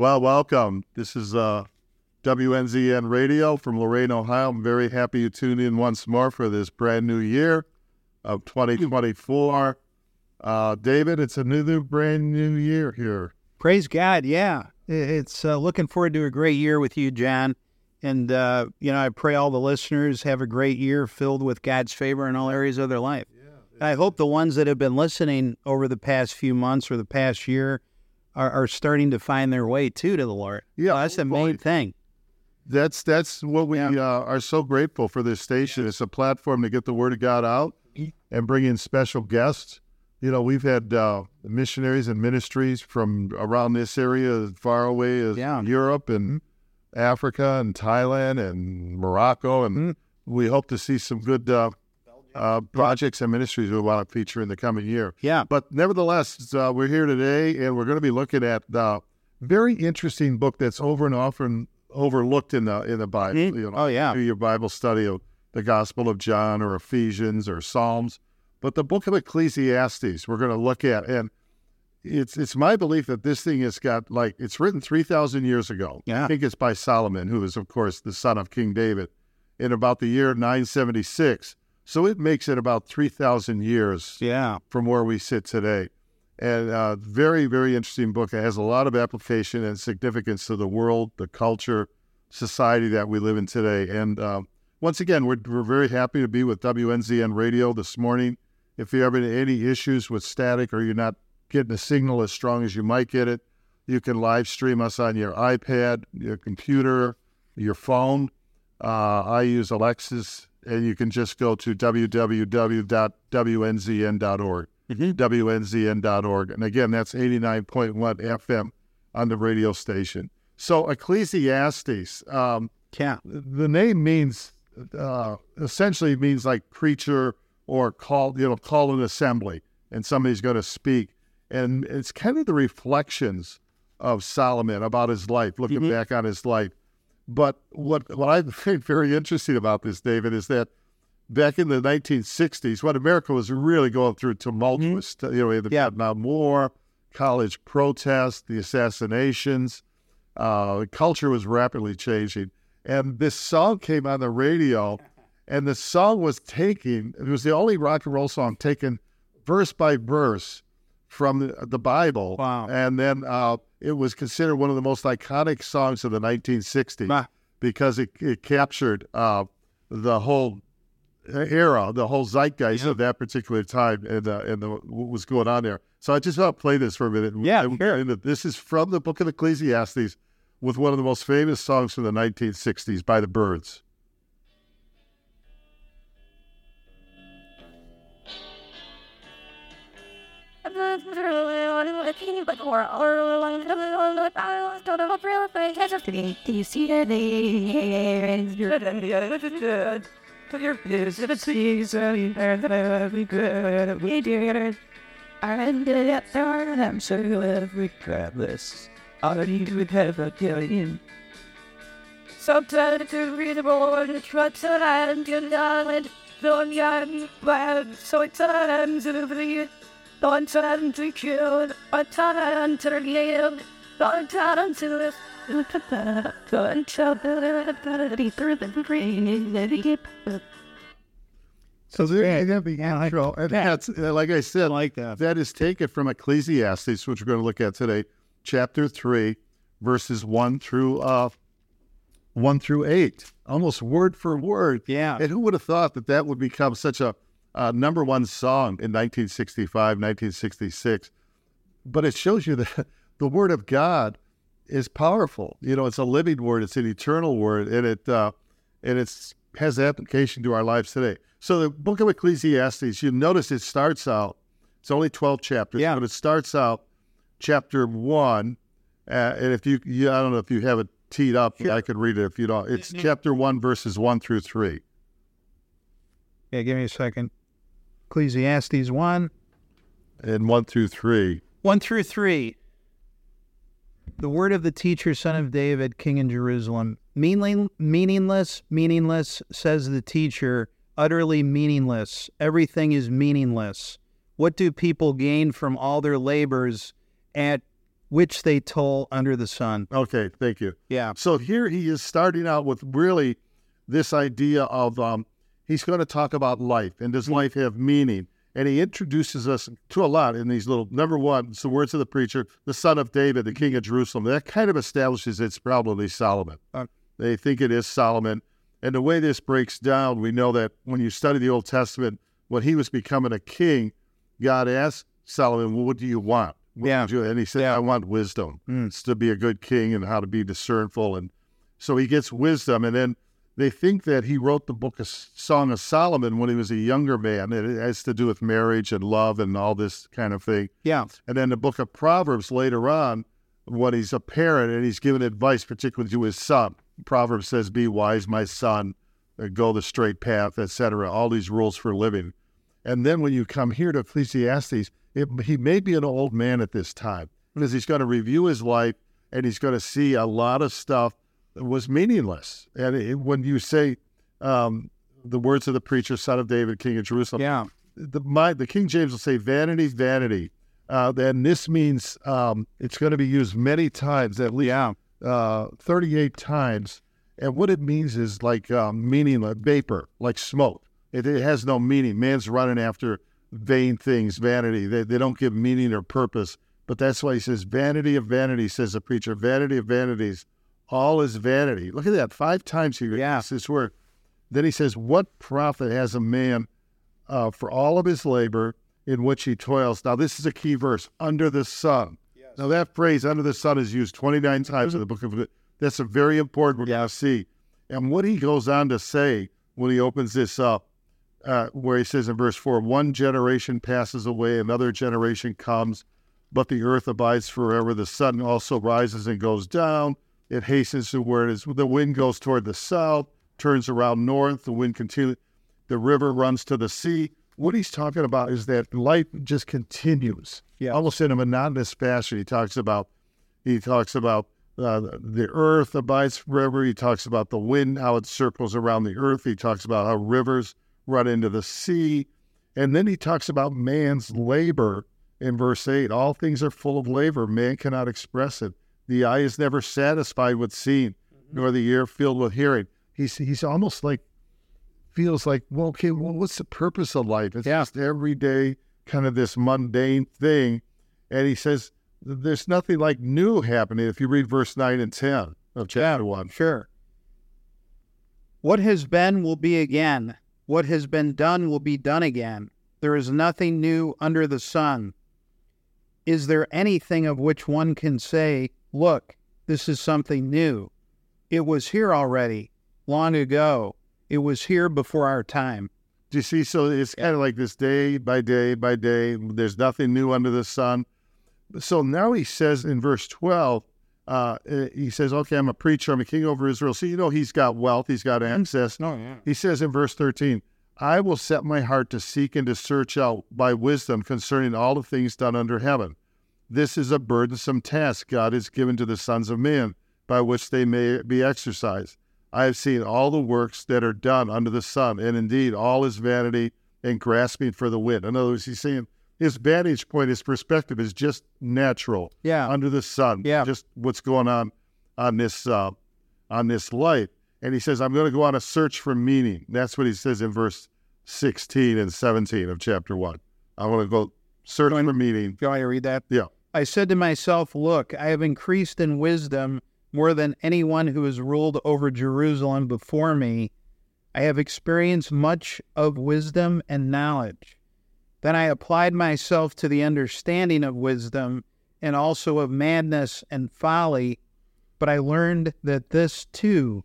Well, welcome. This is uh, WNZN Radio from Lorain, Ohio. I'm very happy you tuned in once more for this brand new year of 2024. Uh, David, it's a new, new, brand new year here. Praise God. Yeah. It's uh, looking forward to a great year with you, John. And, uh, you know, I pray all the listeners have a great year filled with God's favor in all areas of their life. Yeah, I hope the ones that have been listening over the past few months or the past year are, are starting to find their way too to the Lord. Yeah, well, that's the main thing. That's that's what we yeah. uh, are so grateful for this station. It's a platform to get the word of God out and bring in special guests. You know, we've had uh, missionaries and ministries from around this area, as far away as yeah. Europe and mm-hmm. Africa and Thailand and Morocco, and mm-hmm. we hope to see some good uh, uh, projects and ministries we want to feature in the coming year. Yeah. But nevertheless, uh, we're here today, and we're going to be looking at the very interesting book that's over and often overlooked in the in the Bible. Mm-hmm. You know, oh yeah, your Bible study of the Gospel of John or Ephesians or Psalms, but the book of Ecclesiastes we're going to look at, and it's it's my belief that this thing has got like it's written three thousand years ago. Yeah, I think it's by Solomon, who is of course the son of King David, in about the year nine seventy six. So it makes it about three thousand years. Yeah. from where we sit today and uh, very very interesting book it has a lot of application and significance to the world the culture society that we live in today and um, once again we're, we're very happy to be with wnzn radio this morning if you have any issues with static or you're not getting a signal as strong as you might get it you can live stream us on your ipad your computer your phone uh, i use Alexa and you can just go to www.wnzn.org mm-hmm. WNZN.org. And again, that's 89.1 FM on the radio station. So Ecclesiastes, um, yeah. the name means uh, essentially means like preacher or call, you know, call an assembly and somebody's going to speak. And it's kind of the reflections of Solomon about his life, looking mm-hmm. back on his life. But what what I find very interesting about this, David, is that back in the 1960s when America was really going through tumultuous, mm-hmm. you know, the yeah. Vietnam War, college protests, the assassinations. Uh, culture was rapidly changing. And this song came on the radio, and the song was taken, it was the only rock and roll song taken verse by verse from the, the Bible. Wow. And then uh, it was considered one of the most iconic songs of the 1960s bah. because it, it captured uh, the whole era, the whole zeitgeist yeah. of that particular time, and uh, and the, what was going on there. So I just want to play this for a minute. Yeah, sure. This is from the Book of Ecclesiastes, with one of the most famous songs from the 1960s by the Byrds. Do you see that? your visit season and. And I'm so regardless. I need to have a killing. Sometimes to read more the trucks around your island, the young man, so it's times to bleed, on time to kill, on time to live, on time to live. So there you have the intro. And that's, like I said, like that. that is taken from Ecclesiastes, which we're going to look at today, chapter 3, verses 1 through uh, 1 through 8, almost word for word. Yeah. And who would have thought that that would become such a uh, number one song in 1965, 1966? But it shows you that the Word of God is powerful. You know, it's a living word, it's an eternal word, and it uh, and it's has application to our lives today. So the book of Ecclesiastes, you notice it starts out. It's only twelve chapters, yeah. but it starts out chapter one. Uh, and if you, you, I don't know if you have it teed up, sure. I could read it if you don't. It's mm-hmm. chapter one, verses one through three. Yeah, give me a second. Ecclesiastes one. And one through three. One through three. The word of the teacher, son of David, king in Jerusalem. Meaning, meaningless, meaningless, says the teacher, utterly meaningless. Everything is meaningless. What do people gain from all their labors at which they toll under the sun. Okay, thank you. Yeah. So here he is starting out with really this idea of um, he's going to talk about life and does life have meaning? And he introduces us to a lot in these little. Number one, it's the words of the preacher, the son of David, the king of Jerusalem. That kind of establishes it's probably Solomon. Uh, they think it is Solomon. And the way this breaks down, we know that when you study the Old Testament, when he was becoming a king, God asked Solomon, well, "What do you want?" What Yeah. you-" And he said, Yeah. "I want wisdom Mm. To be a good king and how to be discernful." And so he gets wisdom, and then they think that he wrote the book of Song of Solomon when he was a younger man. It has to do with marriage and love and all this kind of thing. Yeah. And then the book of Proverbs later on, when he's a parent and he's giving advice, particularly to his son. Proverbs says, "Be wise, my son, go the straight path, etc." All these rules for living. And then when you come here to Ecclesiastes, it, he may be an old man at this time because he's going to review his life and he's going to see a lot of stuff was meaningless. And it, when you say um, the words of the preacher, son of David, king of Jerusalem, Yeah. the my, the King James will say vanity, vanity. Uh, and this means um, it's going to be used many times, at least Yeah. uh, 38 times. And what it means is like um, meaningless vapor, like smoke. It, it has no meaning. Man's running after vain things, vanity. They, they don't give meaning or purpose. But that's why he says, vanity of vanity, says the preacher, vanity of vanities. All is vanity. Look at that. Five times he Yeah. uses this word. Then he says, What profit has a man uh, for all of his labor in which he toils? Now, this is a key verse under the sun. Yes. Now, that phrase, under the sun, is used 29 times in the book of That's a very important, we're going to see. And what he goes on to say when he opens this up, uh, where he says in verse 4 one generation passes away, another generation comes, but the earth abides forever. The sun also rises and goes down. It hastens to where it is. The wind goes toward the south, turns around north. The wind continues. The river runs to the sea. What he's talking about is that life just continues, Yeah. almost in a monotonous fashion. He talks about, he talks about uh, the earth abides forever. He talks about the wind, how it circles around the earth. He talks about how rivers run into the sea. And then he talks about man's labor in verse 8. All things are full of labor. Man cannot express it. The eye is never satisfied with seeing, mm-hmm. nor the ear filled with hearing. He's, he's almost like, feels like, well, okay, well, what's the purpose of life? It's Yeah. just everyday, kind of this mundane thing. And he says, there's nothing like new happening if you read verse 9 and 10 of chapter 1. Sure. What has been will be again. What has been done will be done again. There is nothing new under the sun. Is there anything of which one can say, Look, this is something new? It was here already, long ago. It was here before our time. Do you see? So it's kind of like this day by day by day. There's nothing new under the sun. So now he says in verse 12, uh, he says, Okay, I'm a preacher. I'm a king over Israel. So you know he's got wealth, he's got access. Oh, yeah. He says in verse 13, I will set my heart to seek and to search out by wisdom concerning all the things done under heaven. This is a burdensome task God has given to the sons of men by which they may be exercised. I have seen all the works that are done under the sun, and indeed all is vanity and grasping for the wind. In other words, he's saying his vantage point, his perspective is just natural Yeah. under the sun. Yeah. Just what's going on on this uh, on this life. And he says, I'm going to go on a search for meaning. That's what he says in verse 16 and 17 of chapter 1. I want to go search for meaning. You want to read that? Yeah. I said to myself, Look, I have increased in wisdom more than anyone who has ruled over Jerusalem before me. I have experienced much of wisdom and knowledge. Then I applied myself to the understanding of wisdom and also of madness and folly, but I learned that this too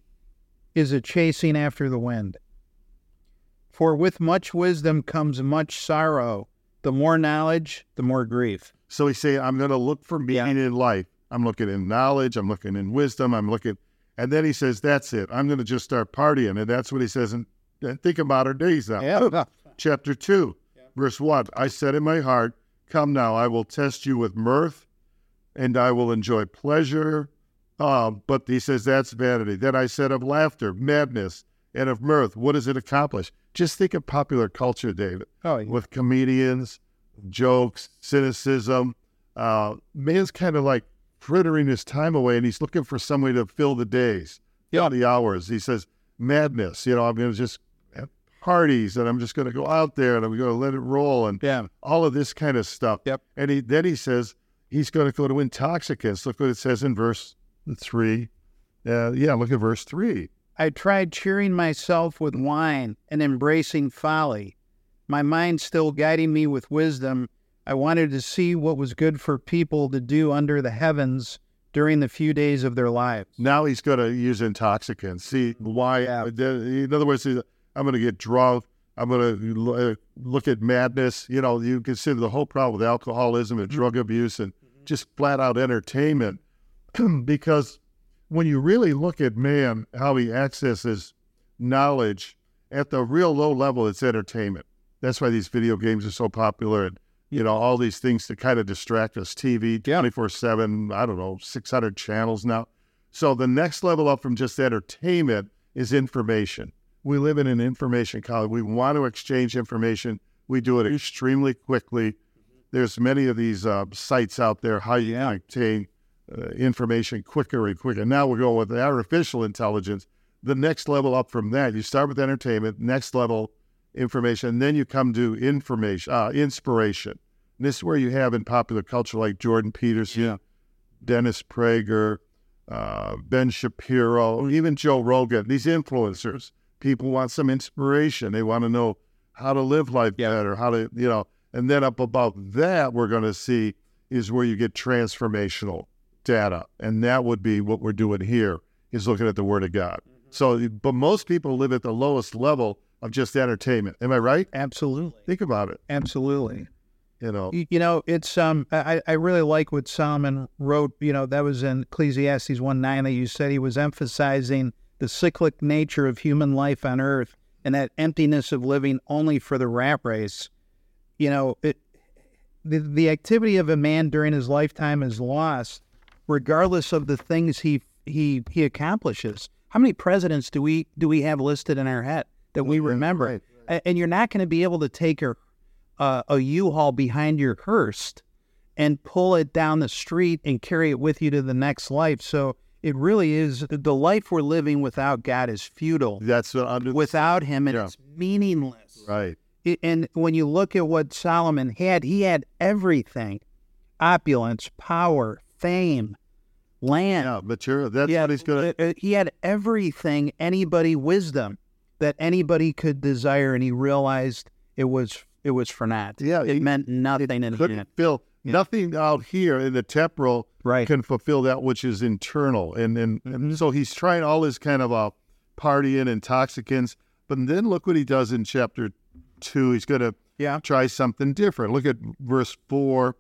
is a chasing after the wind. For with much wisdom comes much sorrow. The more knowledge, the more grief. So he's saying, I'm going to look for meaning in life. I'm looking in knowledge. I'm looking in wisdom. I'm looking. And then he says, That's it. I'm going to just start partying. And that's what he says. And think of modern days now. Yeah. chapter 2, verse 1. I said in my heart, Come now, I will test you with mirth, and I will enjoy pleasure. Um, but he says that's vanity. Then I said of laughter, madness, and of mirth. What does it accomplish? Just think of popular culture, David, Oh, yeah. with comedians, jokes, cynicism. Uh, man's kind of like frittering his time away and he's looking for somebody to fill the days, fill the hours. He says, madness, you know, I'm going to just have parties and I'm just going to go out there and I'm going to let it roll and Yeah. all of this kind of stuff. Yep. And he, then he says he's going to go to intoxicants. Look what it says in verse three. Uh, yeah, look at verse three. I tried cheering myself with wine and embracing folly. My mind still guiding me with wisdom, I wanted to see what was good for people to do under the heavens during the few days of their lives. Now he's going to use intoxicants. See why? Yeah. Uh, in other words, I'm going to get drunk. I'm going to uh, look at madness. You know, you consider the whole problem with alcoholism and mm-hmm. drug abuse and mm-hmm. just flat out entertainment. because when you really look at man, how he accesses knowledge at the real low level, it's entertainment. That's why these video games are so popular and, you know, all these things to kind of distract us. TV, 24 7, I don't know, 600 channels now. So the next level up from just entertainment is information. We live in an information college. We want to exchange information. We do it extremely quickly. There's many of these uh, sites out there how you obtain uh, information quicker and quicker. Now we're going with artificial intelligence. The next level up from that, you start with entertainment, next level information, and then you come to information, uh, inspiration. And this is where you have in popular culture like Jordan Peterson, Dennis Prager, uh, Ben Shapiro, even Joe Rogan, these influencers. People want some inspiration. They want to know how to live life better, how to, you know, and then up above that, we're going to see is where you get transformational data. And that would be what we're doing here is looking at the Word of God. So, but most people live at the lowest level of just entertainment. Am I right? Absolutely. Think about it. Absolutely. You know, You, know, it's um I, I really like what Solomon wrote, you know, that was in Ecclesiastes 1 9 that you said he was emphasizing the cyclic nature of human life on earth and that emptiness of living only for the rat race. You know, it the, the activity of a man during his lifetime is lost regardless of the things he he he accomplishes. How many presidents do we do we have listed in our head that we remember? right, A- And you're not going to be able to take your uh, a U-Haul behind your hearse and pull it down the street and carry it with you to the next life. So it really is the life we're living without God is futile. that's what under Without Him, and Yeah. it's meaningless. right. I- And when you look at what Solomon had, he had everything: opulence, power, fame, land. Yeah, material. That's Yeah, what he's going to. uh, uh, he had everything anybody wisdom that anybody could desire, and he realized it was it was for naught. Yeah, it meant nothing in the couldn't fill nothing out here in the temporal Right. can fulfill that which is internal and and, Mm-hmm. and so he's trying all his kind of uh partying intoxicants but then look what he does in chapter two he's going to Yeah. try something different look at verse four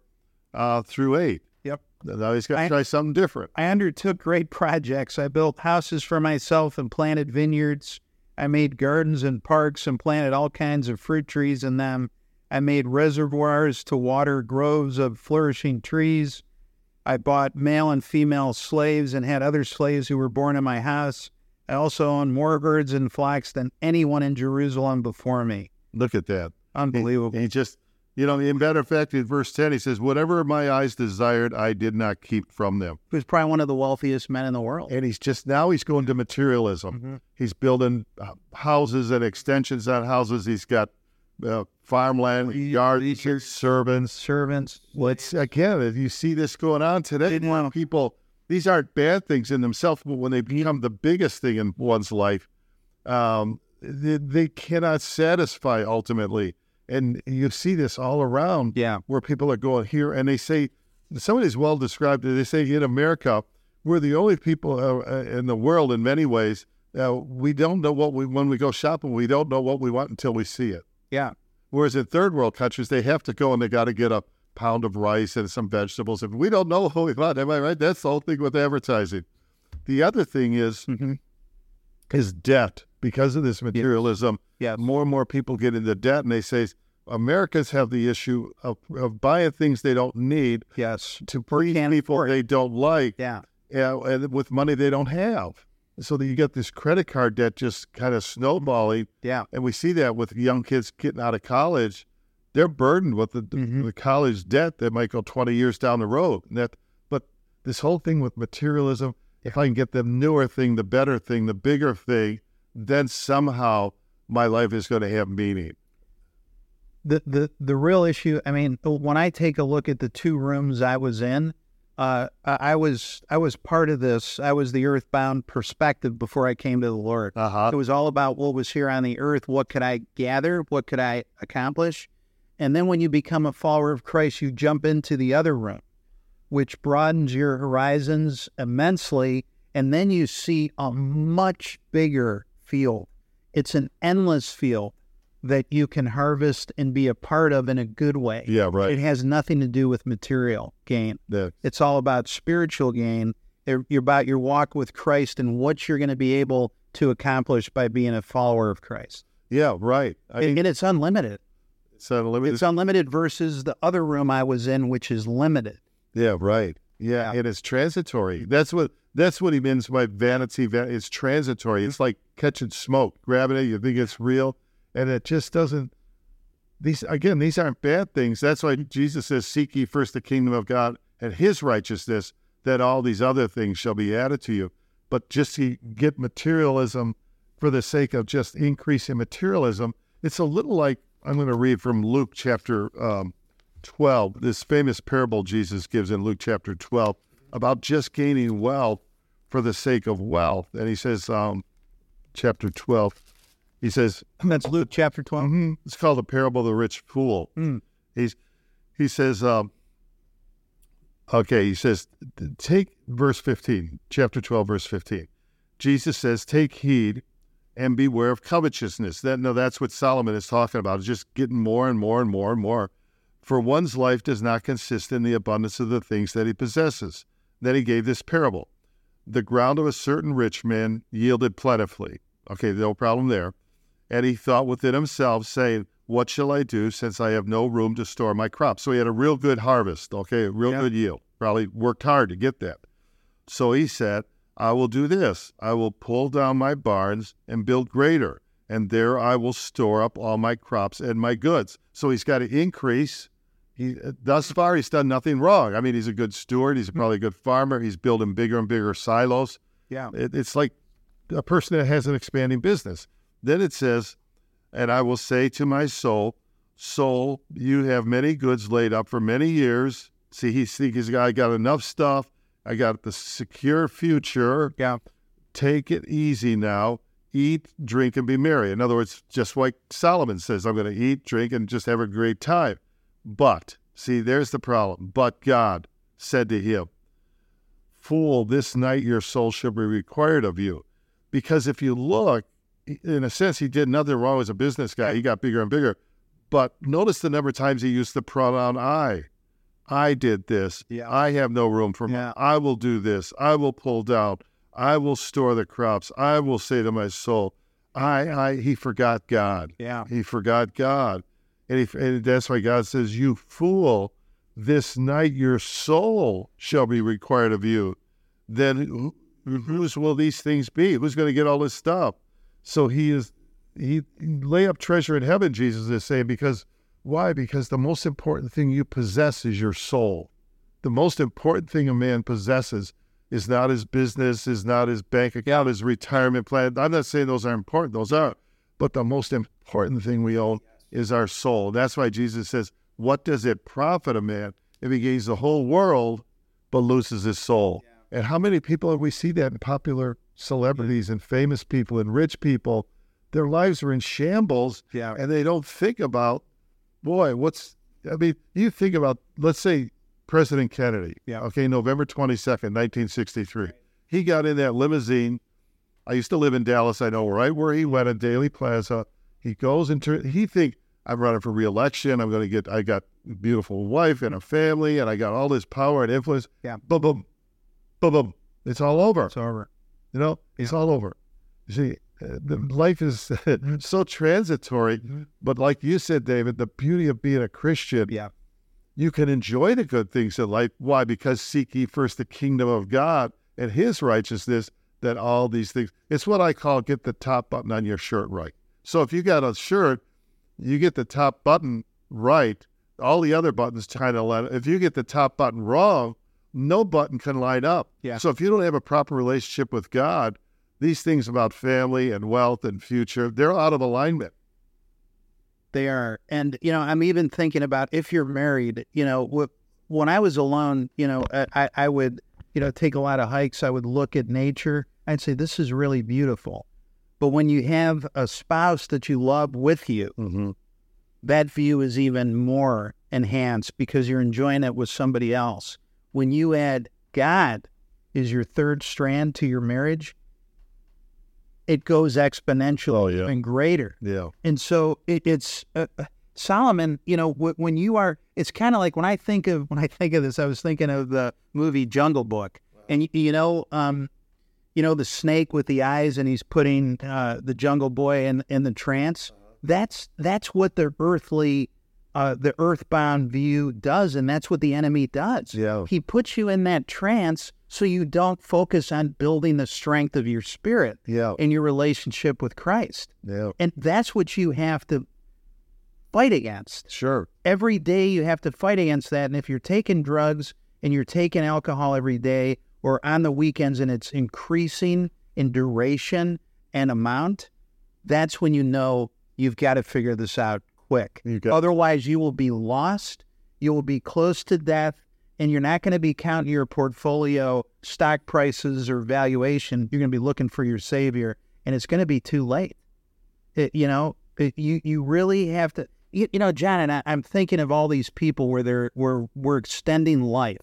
uh, through eight Yep. now he's got to I- try something different I undertook great projects. I built houses for myself and planted vineyards. I made gardens and parks and planted all kinds of fruit trees in them. I made reservoirs to water groves of flourishing trees. I bought male and female slaves and had other slaves who were born in my house. I also owned more herds and flocks than anyone in Jerusalem before me. look at that Unbelievable. he just you know in matter of fact in verse 10 he says whatever my eyes desired i did not keep from them He was probably one of the wealthiest men in the world. and he's just now he's going to materialism. Mhm. He's building uh, houses and extensions on houses. He's got uh, farmland, yards, servants. Servants. Let's again, if you see this going on today, Didn't want- people. These aren't bad things in themselves, but when they become the biggest thing in one's life, um, they, they cannot satisfy ultimately. And you see this all around Yeah. where people are going here and they say somebody's well described it. They say in America, we're the only people uh, uh, in the world in many ways. Uh, we don't know what we when we go shopping. We don't know what we want until we see it. Yeah. Whereas in third world countries, they have to go and they got to get a pound of rice and some vegetables. If we don't know what we want, am I right? That's the whole thing with advertising. The other thing is Mhm. is debt because of this materialism. Yes. More and more people get into debt, and they say Americans have the issue of, of buying things they don't need Yes. to please people they don't like, Yeah. uh, and with money they don't have. So that you get this credit card debt just kind of snowballing, Yeah. and we see that with young kids getting out of college. They're burdened with the, Mhm. the college debt that might go 20 years down the road. And that, but this whole thing with materialism, if I can get the newer thing, the better thing, the bigger thing, then somehow my life is going to have meaning. The the the real issue. I mean, when I take a look at the two rooms I was in, uh, I was I was part of this. I was the earthbound perspective before I came to the Lord. Uh-huh. It was all about what was here on the earth. What could I gather? What could I accomplish? And then when you become a follower of Christ, you jump into the other room, which broadens your horizons immensely. And then you see a much bigger field. It's an endless field that you can harvest and be a part of in a good way. Yeah, right. It has nothing to do with material gain. Yeah. It's all about spiritual gain. You're about your walk with Christ and what you're going to be able to accomplish by being a follower of Christ. Yeah, right. I and it's unlimited. it's unlimited. It's unlimited versus the other room I was in, which is limited. Yeah, right. Yeah, Yeah. and it's transitory. That's what that's what he means by vanity. van- It's transitory. It's like catching smoke, grabbing it. You think it's real, and it just doesn't. These again, these aren't bad things. That's why Jesus says, "Seek ye first the kingdom of God and His righteousness, that all these other things shall be added to you." But just to get materialism for the sake of just increasing materialism, it's a little like I'm going to read from Luke chapter um, 12, this famous parable Jesus gives in Luke chapter 12 about just gaining wealth for the sake of wealth. And he says, um, chapter 12, he says, and That's Luke chapter 12. Mhm. It's called the parable of the rich fool. Mm. He's he says, um, okay, he says, take verse fifteen, chapter twelve, verse fifteen. Jesus says, take heed and beware of covetousness. That no, that's what Solomon is talking about. It's just getting more and more and more and more. For one's life does not consist in the abundance of the things that he possesses. Then he gave this parable. The ground of a certain rich man yielded plentifully. Okay, no problem there. And he thought within himself, saying, What shall I do since I have no room to store my crops? So he had a real good harvest, okay, a real Yeah. good yield. Probably worked hard to get that. So he said, I will do this. I will pull down my barns and build greater, and there I will store up all my crops and my goods. So he's got to increase. He uh, thus far he's done nothing wrong. I mean, he's a good steward. He's hmm. probably a good farmer. He's building bigger and bigger silos. Yeah. It, it's like a person that has an expanding business. Then it says, And I will say to my soul, Soul, you have many goods laid up for many years. See, he's thinking he's got, I got enough stuff. I got the secure future. Yeah. Take it easy now. Eat, drink, and be merry. In other words, just like Solomon says, I'm going to eat, drink, and just have a great time. But, see, there's the problem. But God said to him, Fool, this night your soul shall be required of you. Because if you look, in a sense, he did nothing wrong as a business guy. He got bigger and bigger. But notice the number of times he used the pronoun I. I did this. Yeah. I have no room for Yeah. I will do this. I will pull down. I will store the crops. I will say to my soul, I, I, he forgot God. Yeah. He forgot God. And, he, and that's why God says, You fool, this night your soul shall be required of you. Then who, whose will these things be? Who's going to get all this stuff? So he is, he lay up treasure in heaven, Jesus is saying, because why? Because the most important thing you possess is your soul. The most important thing a man possesses is not his business, is not his bank account, his retirement plan. I'm not saying those are important, those are. But the most important thing we own is our soul. That's why Jesus says, What does it profit a man if he gains the whole world but loses his soul? And how many people have we see that in popular celebrities and famous people and rich people? Their lives are in shambles Yeah. and they don't think about, boy, what's, I mean, you think about, let's say President Kennedy. Yeah. Okay, November 22nd, 1963. He got in that limousine. I used to live in Dallas. I know right where he went at Dealey Plaza. He goes into, he think, I'm running for reelection. I'm going to get, I got a beautiful wife and a family and I got all this power and influence. Yeah. Boom, boom, boom, boom. It's all over. It's over. You know, it's all over. You see, uh, the life is so transitory. But like you said, David, the beauty of being a Christian, Yeah. you can enjoy the good things in life. Why? Because seek ye first the kingdom of God and his righteousness, that all these things. It's what I call get the top button on your shirt right. So if you got a shirt, you get the top button right, all the other buttons kind of let if you get the top button wrong, no button can light up. Yeah. So if you don't have a proper relationship with God, these things about family and wealth and future, they're out of alignment. They are. And, you know, I'm even thinking about if you're married, you know, when I was alone, you know, I, I would, you know, take a lot of hikes. I would look at nature. I'd say, this is really beautiful. But when you have a spouse that you love with you, Mm-hmm. that view is even more enhanced because you're enjoying it with somebody else. When you add God is your third strand to your marriage, it goes exponentially Oh, yeah. and greater. Yeah. And so it, it's uh, uh, Solomon. You know, w- when you are, it's kind of like when I think of when I think of this, I was thinking of the movie Jungle Book, and y- you know, um, you know, the snake with the eyes, and he's putting uh, the Jungle Boy in in the trance. That's that's what the earthly, uh, the earthbound view does, and that's what the enemy does. Yeah. He puts you in that trance so you don't focus on building the strength of your spirit Yeah. in your relationship with Christ. Yeah. And that's what you have to fight against. Sure. Every day you have to fight against that. And if you're taking drugs and you're taking alcohol every day or on the weekends and it's increasing in duration and amount, that's when you know you've got to figure this out quick. Otherwise, you will be lost, you will be close to death, and you're not going to be counting your portfolio stock prices or valuation. You're going to be looking for your savior, and it's going to be too late. It- you know, it- you you really have to. You, you know, John, and I, I'm thinking of all these people where they're where we're extending life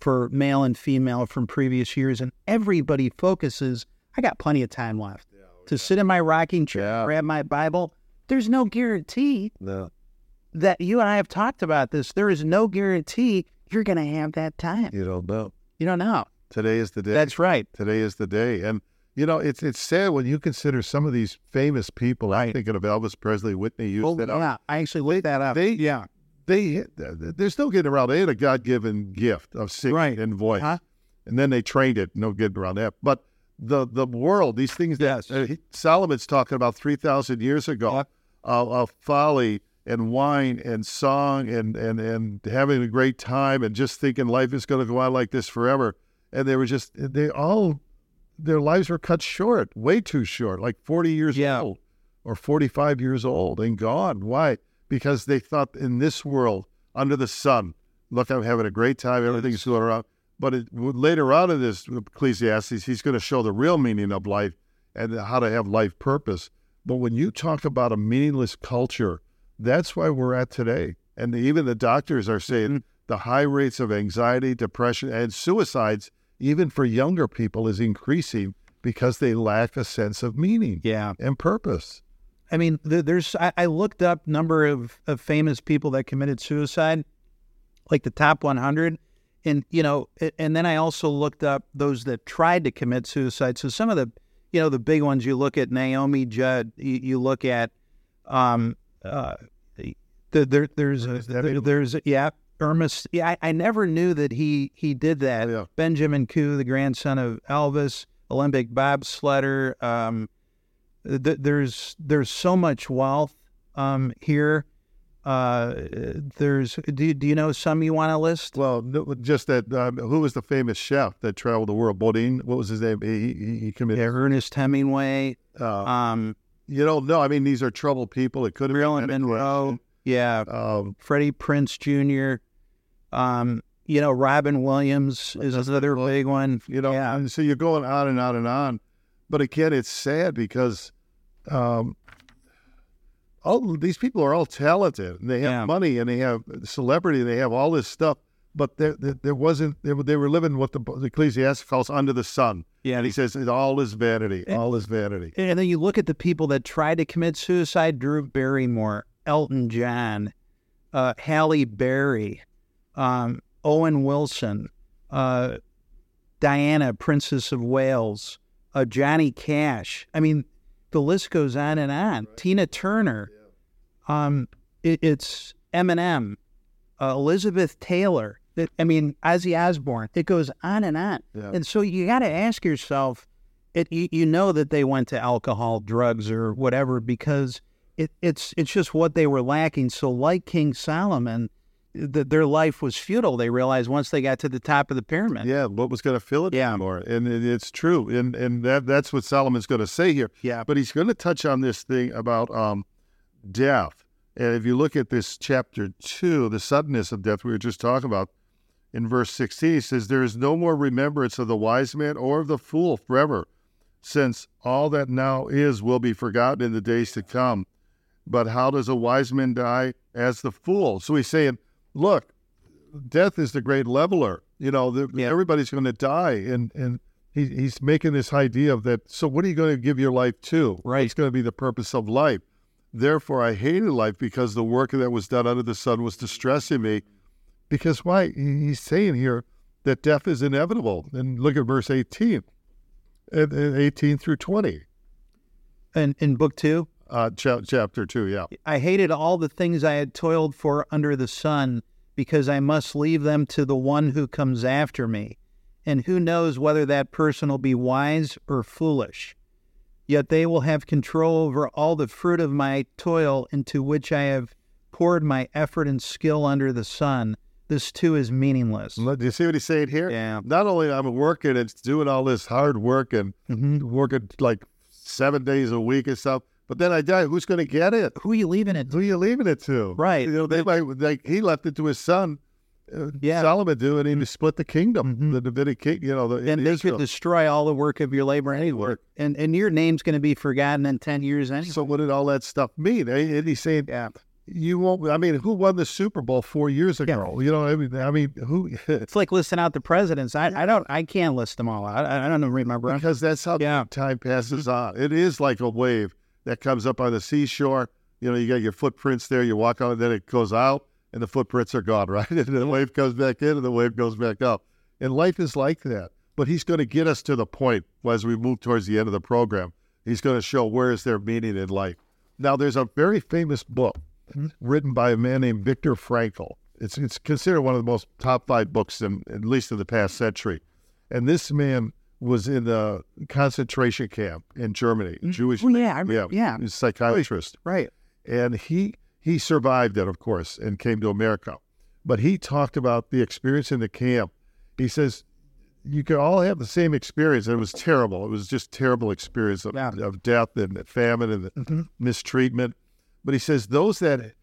for male and female from previous years, and everybody focuses. I got plenty of time left to sit in my rocking chair, Yeah. grab my Bible. There's no guarantee no. that you and I have talked about this. There is no guarantee you're going to have that time. You don't know. You don't know. Today is the day. That's right. Today is the day. And you know, it's it's sad when you consider some of these famous people. I'm thinking of Elvis Presley, Whitney oh, Houston. Well, yeah, I actually looked that up. They yeah, they there's no getting around. They had a God given gift of singing Right. and voice, Huh? and then they trained it. No getting around that. But the the world, these things that Yes. uh, Solomon's talking about three thousand years ago, Yep. of, of folly and wine and song and and and having a great time and just thinking life is going to go on like this forever. And they were just they all their lives were cut short, way too short, like forty years Yeah. old or forty five years old and gone. Why? Because they thought in this world under the sun, look, I'm having a great time, everything's going around. But it, later on in this Ecclesiastes, he's going to show the real meaning of life and how to have life purpose. But when you talk about a meaningless culture, that's why we're at today. And even the doctors are saying mm. the high rates of anxiety, depression, and suicides, even for younger people, is increasing because they lack a sense of meaning yeah. and purpose. I mean, there's. I, I looked up number of, of famous people that committed suicide, like the top 100, and you know, and then I also looked up those that tried to commit suicide. So some of the, you know, the big ones. You look at Naomi Judd. You, you look at, um, uh, the, there, there's a, there, there's a, yeah. Ernest, yeah, I, I never knew that he he did that. Yeah. Benjamin Keough, the grandson of Elvis, Olympic bobsledder. Um, th- there's there's so much wealth um, here. Uh, there's do, do you know some you want to list? Well, just that. Um, who was the famous chef that traveled the world? Bourdain. What was his name? He he, he Yeah. Ernest Hemingway, Uh, um, you don't know. I mean, these are troubled people. It could have Marilyn been Monroe, yeah, Um, Freddie Prinze Jr. Um, you know, Robin Williams is another big one. you know, yeah, and so you're going on and on and on. But again, it's sad because um, all these people are all talented and they have Yeah. money and they have celebrity. and They have all this stuff, but there, there, there wasn't. They were, they were living what the, the Ecclesiastes calls under the sun. yeah. And he says, it all is vanity. Eh. All is vanity. And then you look at the people that tried to commit suicide: Drew Barrymore, Elton John, uh, Halle Berry, um, Owen Wilson, uh, Diana, Princess of Wales, uh, Johnny Cash. I mean, the list goes on and on. Tina Turner. Um, it, it's Eminem, uh, Elizabeth Taylor. That I mean, Ozzy Osbourne. It goes on and on. Yeah. And so you got to ask yourself, it you, you know that they went to alcohol, drugs, or whatever because it, it's it's just what they were lacking. So, like King Solomon, that their life was futile. They realized once they got to the top of the pyramid. Yeah, what was going to fill it Yeah. anymore? And it, it's true, and and that that's what Solomon's going to say here. Yeah. But he's going to touch on this thing about um, death. And if you look at this chapter two, the suddenness of death we were just talking about, in verse sixteen, he says, "There is no more remembrance of the wise man or of the fool forever, since all that now is will be forgotten in the days to come." But how does a wise man die as the fool? So he's saying, look, death is the great leveler. You know, the, Yeah. everybody's going to die, and and he, he's making this idea of that. So what are you going to give your life to? Right. It's going to be the purpose of life. Therefore, I hated life because the work that was done under the sun was distressing me. Because why? He's saying here that death is inevitable. And look at verse 18, and, and 18 through 20, And in book two, uh, cha- chapter 2, yeah. I hated all the things I had toiled for under the sun because I must leave them to the one who comes after me. And who knows whether that person will be wise or foolish. Yet they will have control over all the fruit of my toil into which I have poured my effort and skill under the sun. This too is meaningless. Do you see what he's saying here? Yeah. Not only I'm working and doing all this hard work and Mhm. working like seven days a week and stuff, but then I die. Who's going to get it? Who are you leaving it Who are you leaving it to? Right. You know, they might like he left it to his son. Uh, Yeah. Solomon do, and he split the kingdom, Mhm. the Davidic king. You know, the and they Israel. could destroy all the work of your labor anyway. And and your name's going to be forgotten in 10 years anyway. So what did all that stuff mean? And he's saying, yeah. you won't. I mean, who won the Super Bowl four years ago? You know, I mean, I mean, who? It's like listing out the presidents. I, I don't I can't list them all out. I, I don't even remember. because that's how Yeah. time passes on. It is like a wave that comes up on the seashore. You know, you got your footprints there. You walk on, it, then it goes out, and the footprints are gone, right? And the wave comes back in, and the wave goes back up. And life is like that. But he's going to get us to the point as we move towards the end of the program. He's going to show where is there meaning in life. Now, there's a very famous book hmm? written by a man named Viktor Frankl. It's it's considered one of the most top five books in at least in the past century. And this man was in a concentration camp in Germany, Jewish. Oh, yeah, I yeah, yeah. psychiatrist, Right. and he he survived it, of course, and came to America. But he talked about the experience in the camp. He says you could all have the same experience, and it was terrible. It was just terrible experience of, Yeah. of death and famine and Mhm. mistreatment. But he says those that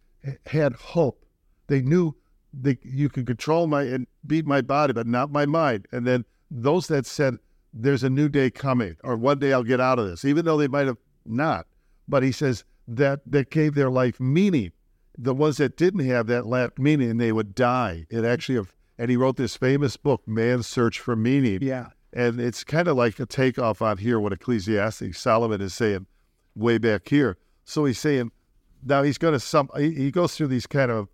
had hope, they knew they, you could control my and beat my body, but not my mind. And then those that said, "There's a new day coming," or "One day I'll get out of this," even though they might have not. But he says that that gave their life meaning. The ones that didn't have that last meaning, they would die. It actually, of and he wrote this famous book, "Man's Search for Meaning." Yeah. And it's kind of like a takeoff on here what Ecclesiastes Solomon is saying way back here. So he's saying now he's going to some he, he goes through these kind of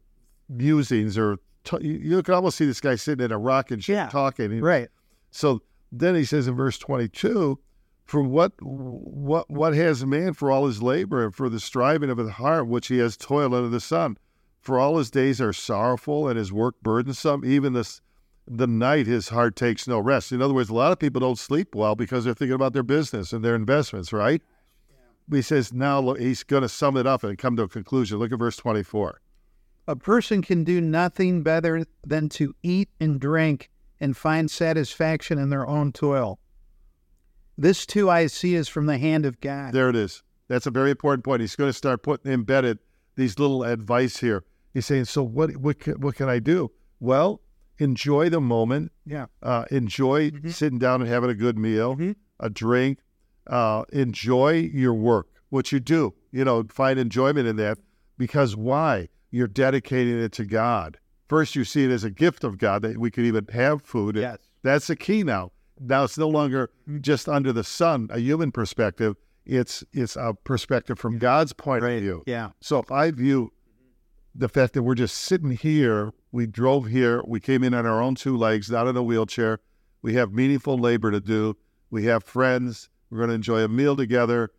musings or t- you, you can almost see this guy sitting in a rocking chair Yeah. talking. He- Right. So then he says in verse 22, for what what what has man for all his labor and for the striving of his heart which he has toiled under the sun? For all his days are sorrowful and his work burdensome. Even this the night his heart takes no rest. In other words, a lot of people don't sleep well because they're thinking about their business and their investments, right? But he says now look, he's going to sum it up and come to a conclusion. Look at verse 24. A person can do nothing better than to eat and drink and find satisfaction in their own toil. This too I see is from the hand of God. There it is. That's a very important point. He's going to start putting embedded these little advice here. He's saying, so what? What can, what can I do? Well, enjoy the moment. Yeah. Uh, enjoy sitting down and having a good meal, Mhm. a drink. Uh, enjoy your work, what you do. You know, find enjoyment in that because why? You're dedicating it to God. First, you see it as a gift of God that we could even have food. Yes. That's the key now. Now it's no longer mm-hmm. just under the sun, a human perspective. It's it's a perspective from God's point of view. Yeah. So if I view the fact that we're just sitting here, we drove here, we came in on our own two legs, not in a wheelchair. We have meaningful labor to do. We have friends. We're going to enjoy a meal together.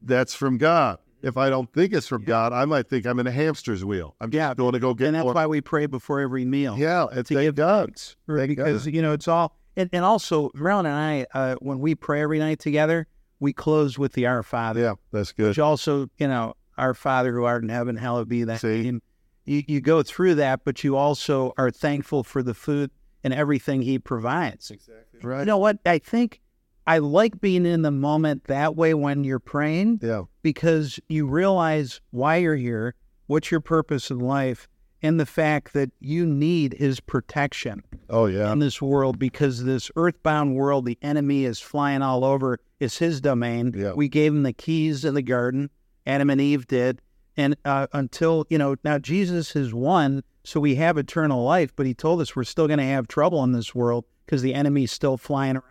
That's from God. If I don't think it's from God, I might think I'm in a hamster's wheel. I'm just Yeah. going to go get And that's more. why we pray before every meal. yeah, and to thank give God. thanks. Thank because God. you know it's all and, and also Marilyn and I uh, when we pray every night together we close with the Our Father Yeah, that's good. which also you know Our Father who art in heaven hallowed be thy name you, you go through that, but you also are thankful for the food and everything He provides. Exactly. Right. You know what? I think I like being in the moment that way when you're praying yeah. because you realize why you're here, what's your purpose in life, and the fact that you need His protection Oh yeah. in this world because this earthbound world, the enemy is flying all over. It's his domain. Yeah. We gave him the keys in the garden. Adam and Eve did. And uh, until, you know, now Jesus has won, so we have eternal life, but he told us we're still going to have trouble in this world because the enemy's still flying around.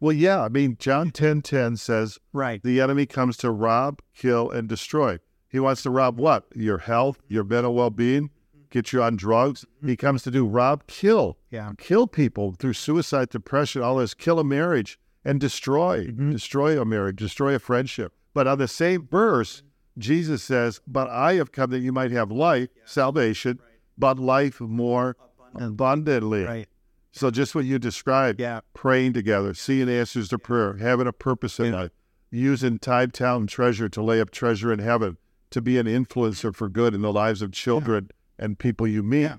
Well, yeah. I mean, John ten ten says Right. the enemy comes to rob, kill, and destroy. He wants to rob what? Your health, your mental well being, get you on drugs. He mm-hmm. comes to do rob, kill, Yeah. kill people through suicide, depression, all this, kill a marriage and destroy, mm-hmm. destroy a marriage, destroy a friendship. But on the same verse, Jesus says, But I have come that you might have life, salvation, but life more abundantly. Right. So just what you described, Yeah. praying together, seeing answers to prayer, having a purpose in life, using time, talent, treasure to lay up treasure in heaven, to be an influencer for good in the lives of children and people you meet. Yeah.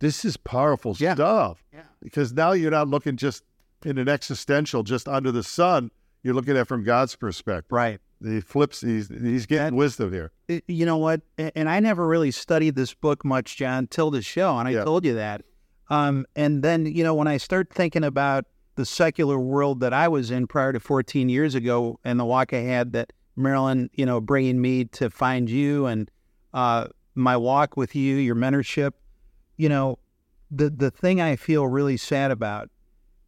This is powerful Yeah. stuff. Yeah. Because now you're not looking just in an existential, just under the sun. You're looking at it from God's perspective. Right. He flips. He's he's getting That- wisdom here. you know what? And I never really studied this book much, John, till the show, and I Yeah. told you that. Um, and then, you know, when I start thinking about the secular world that I was in prior to 14 years ago, and the walk I had that Marilyn, you know, bringing me to find you, and uh, my walk with you, your mentorship, you know, the the thing I feel really sad about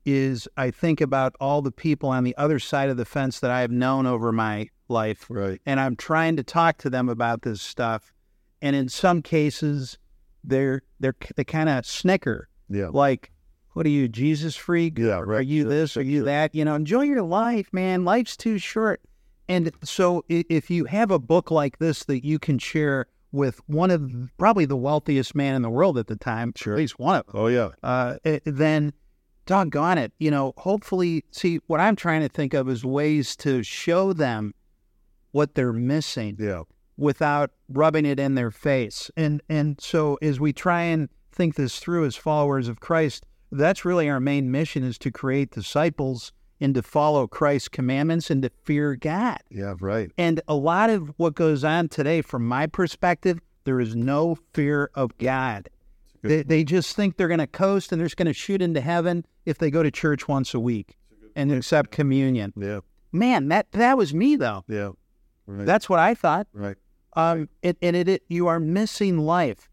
is I think about all the people on the other side of the fence that I have known over my life Right. and I'm trying to talk to them about this stuff, and in some cases, they're they're they kind of snicker, Yeah. like, "What are you, Jesus freak? Yeah. Right. Are you Sure, this? sure, Are you sure. that? You know, enjoy your life, man. Life's too short." And so, if you have a book like this that you can share with one of probably the wealthiest man in the world at the time, Sure. at least one of them, Oh yeah. uh, eh, then doggone it, you know, hopefully, see, what I'm trying to think of is ways to show them what they're missing Yeah. Without rubbing it in their face. And and so as we try and think this through as followers of Christ, that's really our main mission is to create disciples and to follow Christ's commandments and to fear God. Yeah. Right. And a lot of what goes on today, from my perspective, there is no fear of God. They, they just think they're going to coast and they're just going to shoot into heaven if they go to church once a week and accept communion. Yeah. Man, that that was me though. Yeah. Right. That's what I thought. right. Um, it, and it, it you are missing life.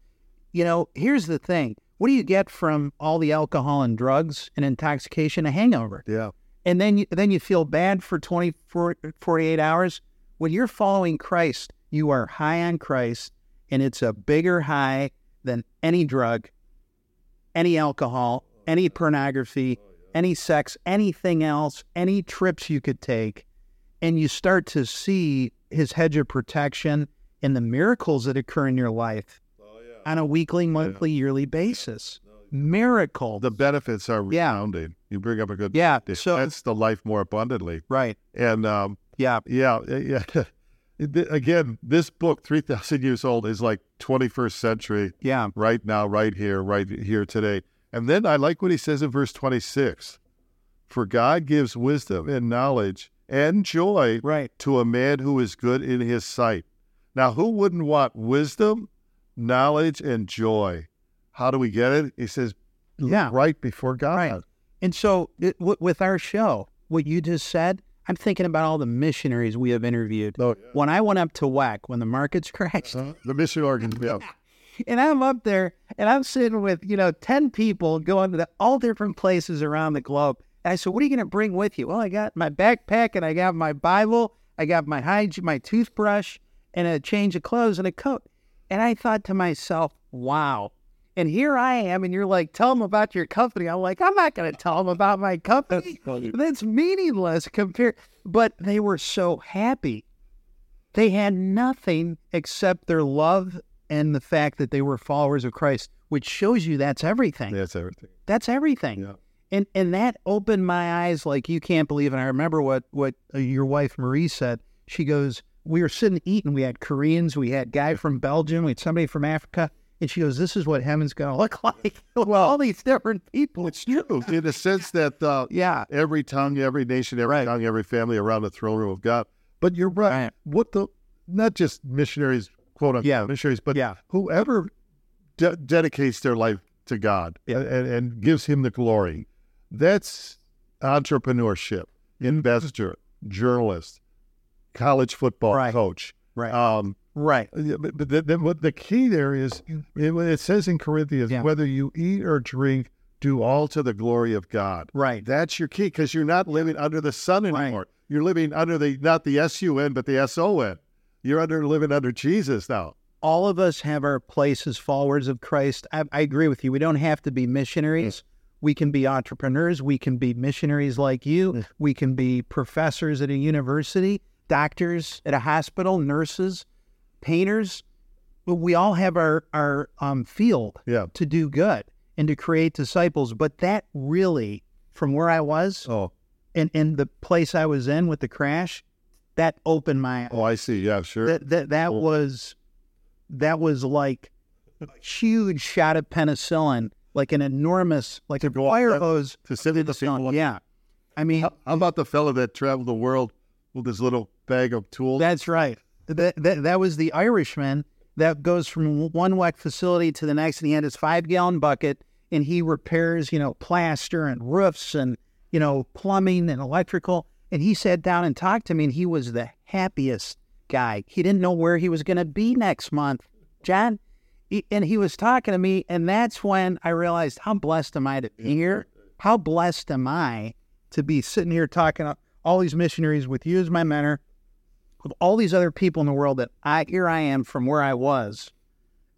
You know, here's the thing: what do you get from all the alcohol and drugs and intoxication? A hangover, Yeah. and then you, then you feel bad for 24, 48 hours. When you're following Christ, you are high on Christ, and it's a bigger high than any drug, any alcohol, any pornography, any sex, anything else, any trips you could take. And you start to see his hedge of protection and the miracles that occur in your life on a weekly, monthly, yearly basis. Miracle. The benefits are Yeah. resounding. You bring up a good. Yeah, so- that's the life more abundantly. right. And um, Yeah. yeah, yeah. Again, this book, three thousand years old, is like twenty first century. Yeah. right now, right here, right here today. And then I like what he says in verse 26 For God gives wisdom and knowledge and joy Right. to a man who is good in his sight. Now, who wouldn't want wisdom, knowledge, and joy? How do we get it? He says, Yeah. right before God. Right. And so, it, w- with our show, what you just said, I'm thinking about all the missionaries we have interviewed. Oh, When I went up to WAC, when the markets crashed, yeah. the mission organ. Yeah. and I'm up there and I'm sitting with, you know, 10 people going to the, all different places around the globe. And I said, What are you going to bring with you? Well, I got my backpack and I got my Bible, I got my hygiene, my toothbrush, and a change of clothes and a coat. And I thought to myself, Wow. And here I am, and you're like, tell them about your company. I'm like, I'm not going to tell them about my company. That's meaningless compared. But they were so happy. They had nothing except their love and the fact that they were followers of Christ, which shows you that's everything. That's everything. That's everything. Yeah. And and that opened my eyes like you can't believe. And I remember what what uh, your wife Marie said. She goes, "We were sitting eating. We had Koreans, we had guy from Belgium, we had somebody from Africa, And she goes, "This is what heaven's going to look like." well, all these different people. It's true in the sense that uh, Yeah, every tongue, every nation, every Right. tongue, every family around the throne room of God. But you're right. Right. What the not just missionaries, quote unquote Yeah. missionaries, but Yeah. whoever de- dedicates their life to God Yeah. and, and gives Him the glory. That's entrepreneurship, investor, journalist, college football Right. coach. right, Um, right. but, but the, the, what the key there is, it, it says in Corinthians, Yeah. whether you eat or drink, do all to the glory of God. Right. That's your key because you're not living under the sun Right. anymore. You're living under the not the S U N but the S O N. You're under living under Jesus now. all of us have our place as followers of Christ. I, I agree with you. We don't have to be missionaries. We can be entrepreneurs. We can be missionaries like you. We can be professors at a university, doctors at a hospital, nurses, painters. But we all have our our um, field Yeah. to do good and to create disciples. But that really, from where I was Oh, and, and the place I was in with the crash, that opened my oh, I see. Yeah, sure. that that that Cool. was that was like a huge shot of penicillin, like an enormous, like a go fire hose. to send to the sun. Yeah, I mean How, how about the fellow that traveled the world with his little bag of tools? that's right. That, that that was the Irishman that goes from one wet facility to the next, and he had his five gallon bucket, and he repairs, you know, plaster and roofs and you know plumbing and electrical. And he sat down and talked to me, and he was the happiest guy. He didn't know where he was going to be next month, John. And he was talking to me, and that's when I realized how blessed am I to be here. How blessed am I to be sitting here talking all these missionaries with you as my mentor, with all these other people in the world that I here I am from where I was,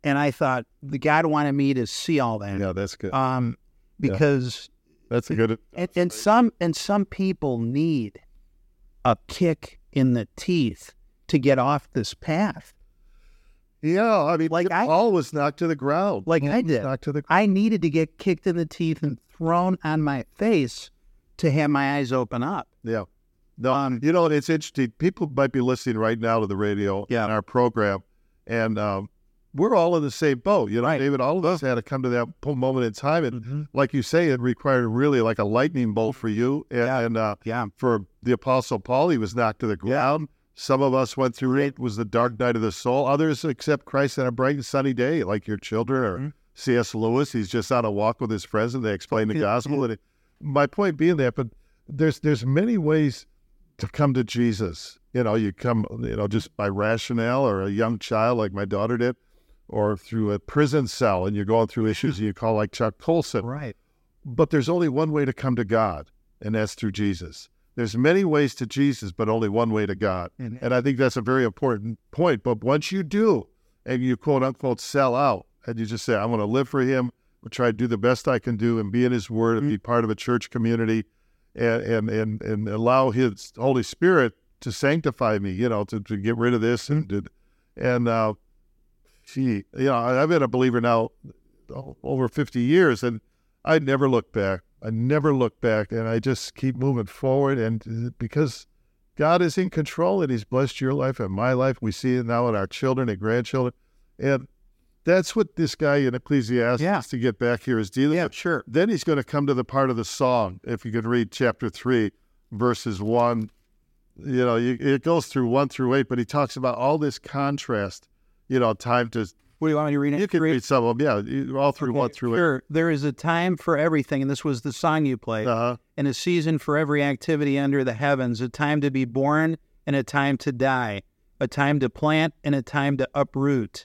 and I thought the God wanted me to see all that, yeah, that's good. um, because That's a good. and, and some and some people need a kick in the teeth to get off this path. Yeah, I mean, Like I- Paul was knocked to the ground. Like I did. knocked to the. I needed to get kicked in the teeth and thrown on my face to have my eyes open up. Yeah. No, Um, you know, it's interesting. People might be listening right now to the radio Yeah. in our program, and um, we're all in the same boat. You know, Right. David, all of us had to come to that moment in time. And Mm-hmm. like you say, it required really like a lightning bolt for you. And, Yeah. and uh, Yeah. for the Apostle Paul, he was knocked to the ground. Some of us went through it, it was the dark night of the soul. Others accept Christ on a bright and sunny day, like your children or Mm-hmm. C.S. Lewis. He's just on a walk with his friends and they explain the gospel. And it, my point being that, but there's there's many ways to come to Jesus. You know, you come, you know, just by rationale or a young child like my daughter did, or through a prison cell and you're going through issues and you call like Chuck Colson. Right. But there's only one way to come to God, and that's through Jesus. There's many ways to Jesus, but only one way to God. And- And I think that's a very important point. But once you do, and you quote unquote sell out, and you just say, I'm going to live for Him, try to do the best I can do and be in His Word and be mm-hmm. part of a church community and, and, and, allow His Holy Spirit to sanctify me, you know, to, to get rid of this. And, to, and uh, you know, I've been a believer now over 50 years, and I never look back. I never look back, and I just keep moving forward. And uh, because God is in control, and He's blessed your life and my life, we see it now in our children and grandchildren, and that's what this guy in Ecclesiastes Yeah. to get back here is dealing Yeah, with. sure. Then he's going to come to the part of the song. If you could read chapter three, verses one, you know, you, it goes through one through eight, but he talks about all this contrast. You know, time to What do you want me to read? it? you can read some of them, yeah, you- all through one through eight. Sure. There is a time for everything, and this was the song you played. Uh-huh. and a season for every activity under the heavens, a time to be born and a time to die, a time to plant and a time to uproot,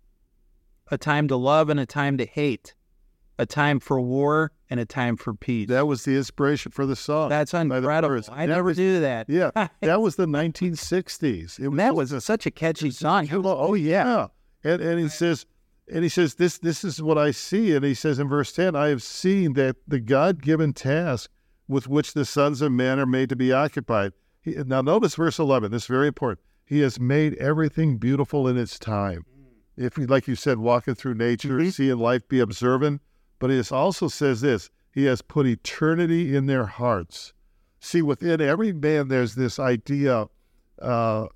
a time to love and a time to hate, a time for war and a time for peace. That was the inspiration for the song. That's incredible. I never was- knew that. Yeah, that was the 1960s. It that was such a catchy song. Oh, oh yeah. And and he says, And he says, this, this is what I see. And he says in verse 10, I have seen that the God given task with which the sons of men are made to be occupied. He, now, notice verse 11. This is very important. He has made everything beautiful in its time. If we, like you said, walking through nature, Mhm. seeing life, be observant. But it also says this He has put eternity in their hearts. See, within every man, there's this idea, uh,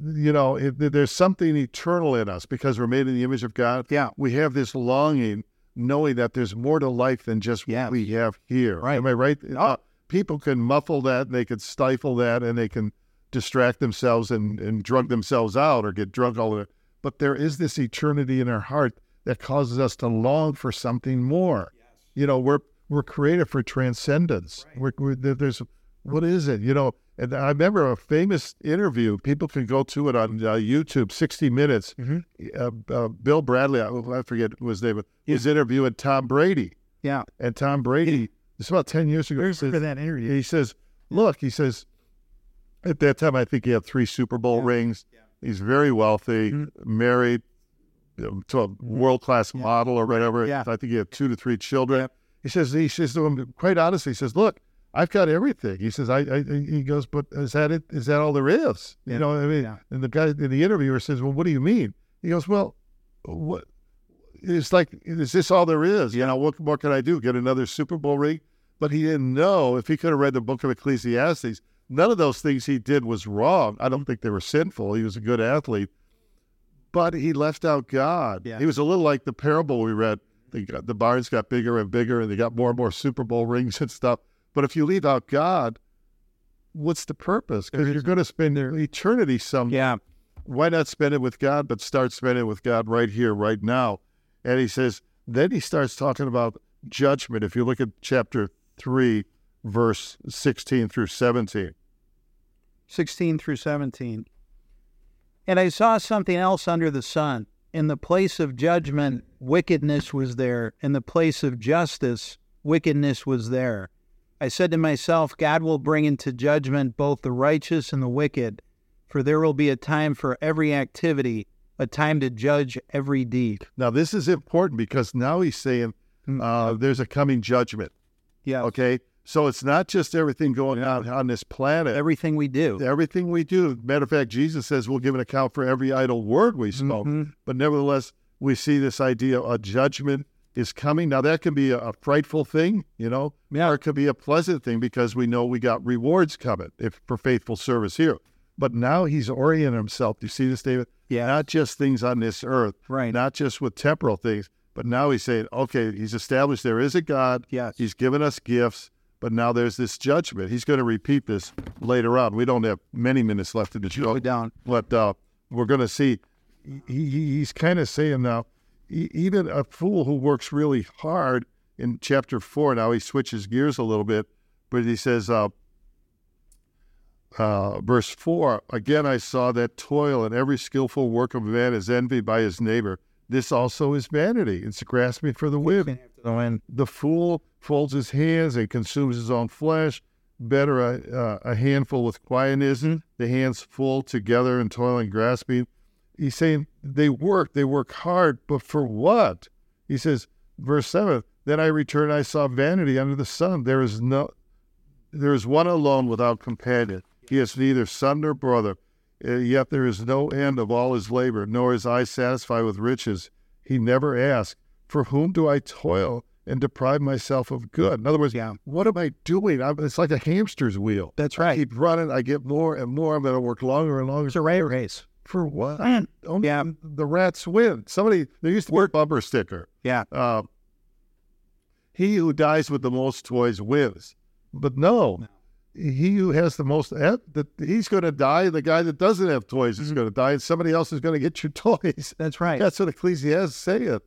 you know, it, there's something eternal in us because we're made in the image of God. Yeah. We have this longing, knowing that there's more to life than just what we have here. Right. Am I right? Uh, people can muffle that, and they can stifle that, and they can distract themselves and, and drug themselves out or get drunk all the. But there is this eternity in our heart that causes us to long for something more. You know, we're we're created for transcendence. We're, we're, there's what is it? You know, and I remember a famous interview. People can go to it on uh, YouTube, 60 Minutes. Mhm. Uh, uh, Bill Bradley, I, I forget who his name, was, was interviewing Tom Brady. Yeah. And Tom Brady, it's about 10 years ago. I he says- remember that interview. he says, "Look," he says, at that time I think he had three Super Bowl rings. He's very wealthy, Mhm. married you know, to a world class Yeah. model or whatever. Yeah. I think he had two to three children. Yep. He says, he says to him quite honestly, he says, "Look." I've got everything. He says, I, I, he goes, but is that it? Is that all there is? Yeah. You know, what I mean, Yeah. and the guy, the interviewer says, well, what do you mean? He goes, well, what, it's like, is this all there is? You know, what more can I do? Get another Super Bowl ring? But he didn't know if he could have read the book of Ecclesiastes, none of those things he did was wrong. I don't think they were sinful. He was a good athlete, but he left out God. Yeah. He was a little like the parable we read. The, the barns got bigger and bigger, and they got more and more Super Bowl rings and stuff. But if you leave out God, what's the purpose? Because you're going to spend your eternity some Yeah. why not spend it with God, but start spending it with God right here, right now? And he says, then he starts talking about judgment. If you look at chapter 3, verse 16 through 17. 16 through 17. And I saw something else under the sun. In the place of judgment, wickedness was there. In the place of justice, wickedness was there. I said to myself, God will bring into judgment both the righteous and the wicked, for there will be a time for every activity, a time to judge every deed. Now, this is important because now he's saying uh, there's a coming judgment. Yeah. Okay. So it's not just everything going on on this planet. Everything we do. Everything we do. Matter of fact, Jesus says we'll give an account for every idle word we spoke. Mhm. But nevertheless, we see this idea of judgment is coming. Now, that can be a, a frightful thing, you know, Yeah. or it could be a pleasant thing because we know we got rewards coming if for faithful service here. But now he's orienting himself. Do you see this, David? Yeah. Not just things on this earth, Right. not just with temporal things, but now he's saying, okay, he's established there is a God. Yes. He's given us gifts, but now there's this judgment. He's going to repeat this later on. We don't have many minutes left in the show Go down. but uh, we're going to see. He, he, he's kind of saying now, even a fool who works really hard in chapter four. Now he switches gears a little bit, but he says, uh, uh, verse four again, I saw that toil and every skillful work of man is envied by his neighbor. This also is vanity. It's grasping for the wind. The fool folds his hands and consumes his own flesh. Better a, a handful with quietness, the hands full together and toil and grasping. He's saying they work, they work hard, but for what? He says, verse 7 Then I returned, I saw vanity under the sun. There is no, there is one alone without companion. He has neither son nor brother. Uh, yet there is no end of all his labor, nor is eye satisfied with riches. He never asks, For whom do I toil and deprive myself of good? In other words, Yeah. what am I doing? I'm, it's like a hamster's wheel. That's right. I keep running. I get more and more. I'm going to work longer and longer. It's a rat race. For what? Mm. Only Yeah. The rats win. Somebody, there used to be a bumper sticker. Yeah. Uh, he who dies with the most toys wins. But no, he who has the most, eh, that he's going to die. The guy that doesn't have toys Mm-hmm. is going to die, and somebody else is going to get your toys. That's right. That's what Ecclesiastes saying.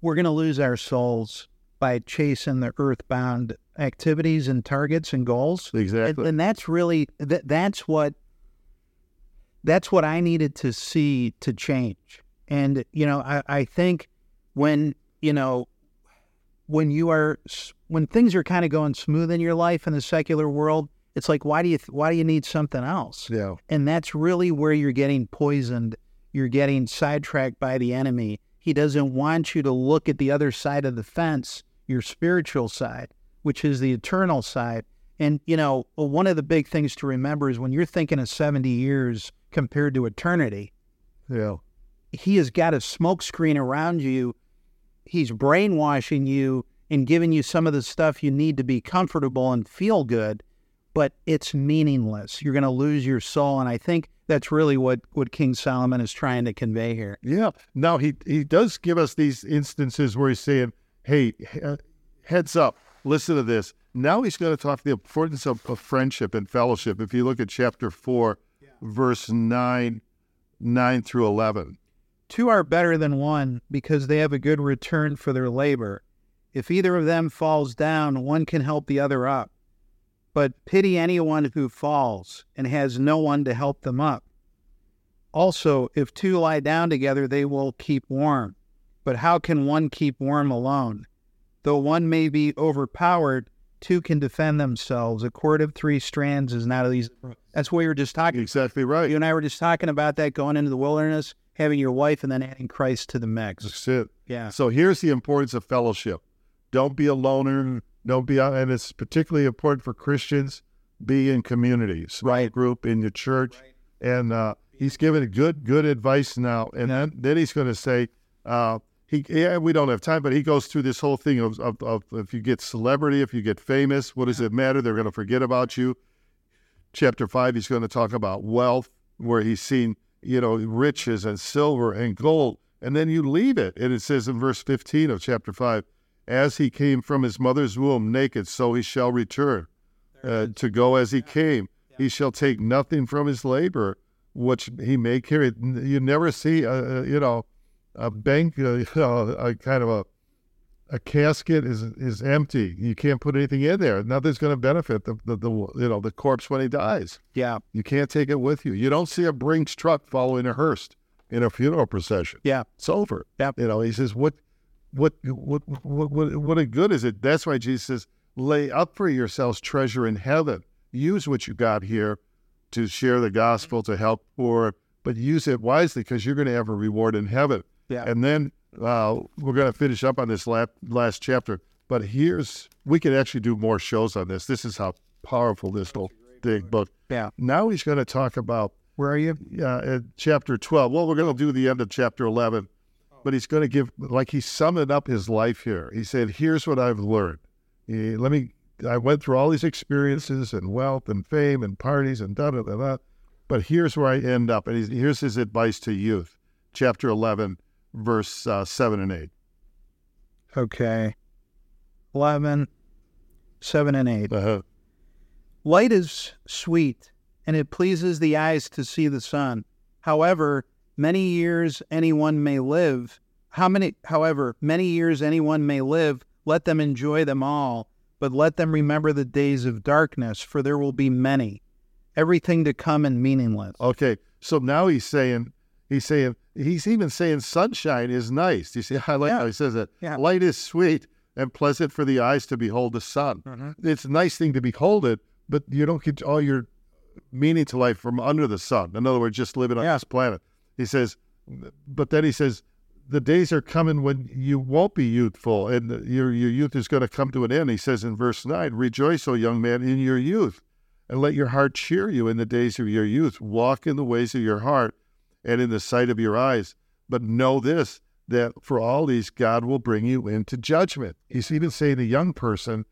we're going to lose our souls by chasing the earthbound activities and targets and goals. And, Exactly. and that's really that that's what that's what I needed to see to change. And you know, I, I think when you know when you are when things are kind of going smooth in your life in the secular world, it's like why do you why do you need something else? yeah. And that's really where you're getting poisoned. You're getting sidetracked by the enemy. He doesn't want you to look at the other side of the fence, your spiritual side, which is the eternal side. And, you know, one of the big things to remember is when you're thinking of 70 years compared to eternity, Yeah. he has got a smokescreen around you. He's brainwashing you and giving you some of the stuff you need to be comfortable and feel good, but it's meaningless. You're going to lose your soul. And I think that's really what, what King Solomon is trying to convey here. Yeah. Now he he does give us these instances where he's saying, "Hey, he- uh, heads up, listen to this." Now he's going to talk the importance of, of friendship and fellowship. If you look at chapter four, verse nine, nine through eleven. Two are better than one because they have a good return for their labor. If either of them falls down, one can help the other up. But pity anyone who falls and has no one to help them up. Also, if two lie down together, they will keep warm. But how can one keep warm alone? Though one may be overpowered, two can defend themselves. A cord of three strands is not easy. That's what we were just talking Exactly right. you and I were just talking about that going into the wilderness, having your wife, and then adding Christ to the mix. That's it. Yeah. So here's the importance of fellowship. Don't be a loner. Don't be, and it's particularly important for Christians. Be in communities, Right. Group in your church, and uh, he's giving good, good advice now. And then, then he's going to say, uh, he, yeah, we don't have time, but he goes through this whole thing of, of, of if you get celebrity, if you get famous, what does it matter? They're going to forget about you. Chapter five, he's going to talk about wealth, where he's seen, you know, riches and silver and gold. And then you leave it. And it says in verse 15 of chapter 5 As he came from his mother's womb naked, so he shall return uh, to go as he came. He shall take nothing from his labor, which he may carry. You never see, a, a, you know, a bank, uh, you know, a kind of a a casket is is empty. You can't put anything in there. Nothing's going to benefit the, the the you know the corpse when he dies. Yeah. You can't take it with you. You don't see a Brinks truck following a hearse in a funeral procession. Yeah. It's over. Yep. You know, he says, what, what, what, what, what, what a good is it? That's why Jesus says, lay up for yourselves treasure in heaven. Use what you got here to share the gospel, to help poor, but use it wisely because you're going to have a reward in heaven. Yeah. And then uh, we're going to finish up on this last, last chapter. But here's, we could actually do more shows on this. This is how powerful this whole big book. Yeah. Now he's going to talk about Where are you? uh, at chapter 12. Well, we're going to do the end of chapter 11, but he's going to give, like, he's summing up his life here. He said, Here's what I've learned. He- let me, I went through all these experiences and wealth and fame and parties and da da da da, but here's where I end up. And he's, here's his advice to youth, chapter 11, verse uh, 7 and 8. Okay. 11, 7, and 8. Uh-huh. Light is sweet, and it pleases the eyes to see the sun. However, many years anyone may live. How many, however, many years anyone may live, let them enjoy them all, but let them remember the days of darkness, for there will be many. Everything to come and meaningless. Okay, so now he's saying, he's saying, he's even saying sunshine is nice. You see, I like Yeah. how he says it. Yeah. Light is sweet and pleasant for the eyes to behold the sun. Mm-hmm. It's a nice thing to behold it, but you don't get all your meaning to life from under the sun. In other words, just living on Yeah. this planet. He says, but then he says, the days are coming when you won't be youthful and your, your youth is going to come to an end. He says in verse 9, Rejoice, O young man, in your youth, and let your heart cheer you in the days of your youth. Walk in the ways of your heart and in the sight of your eyes. But know this, that for all these, God will bring you into judgment. He's even saying to a young person,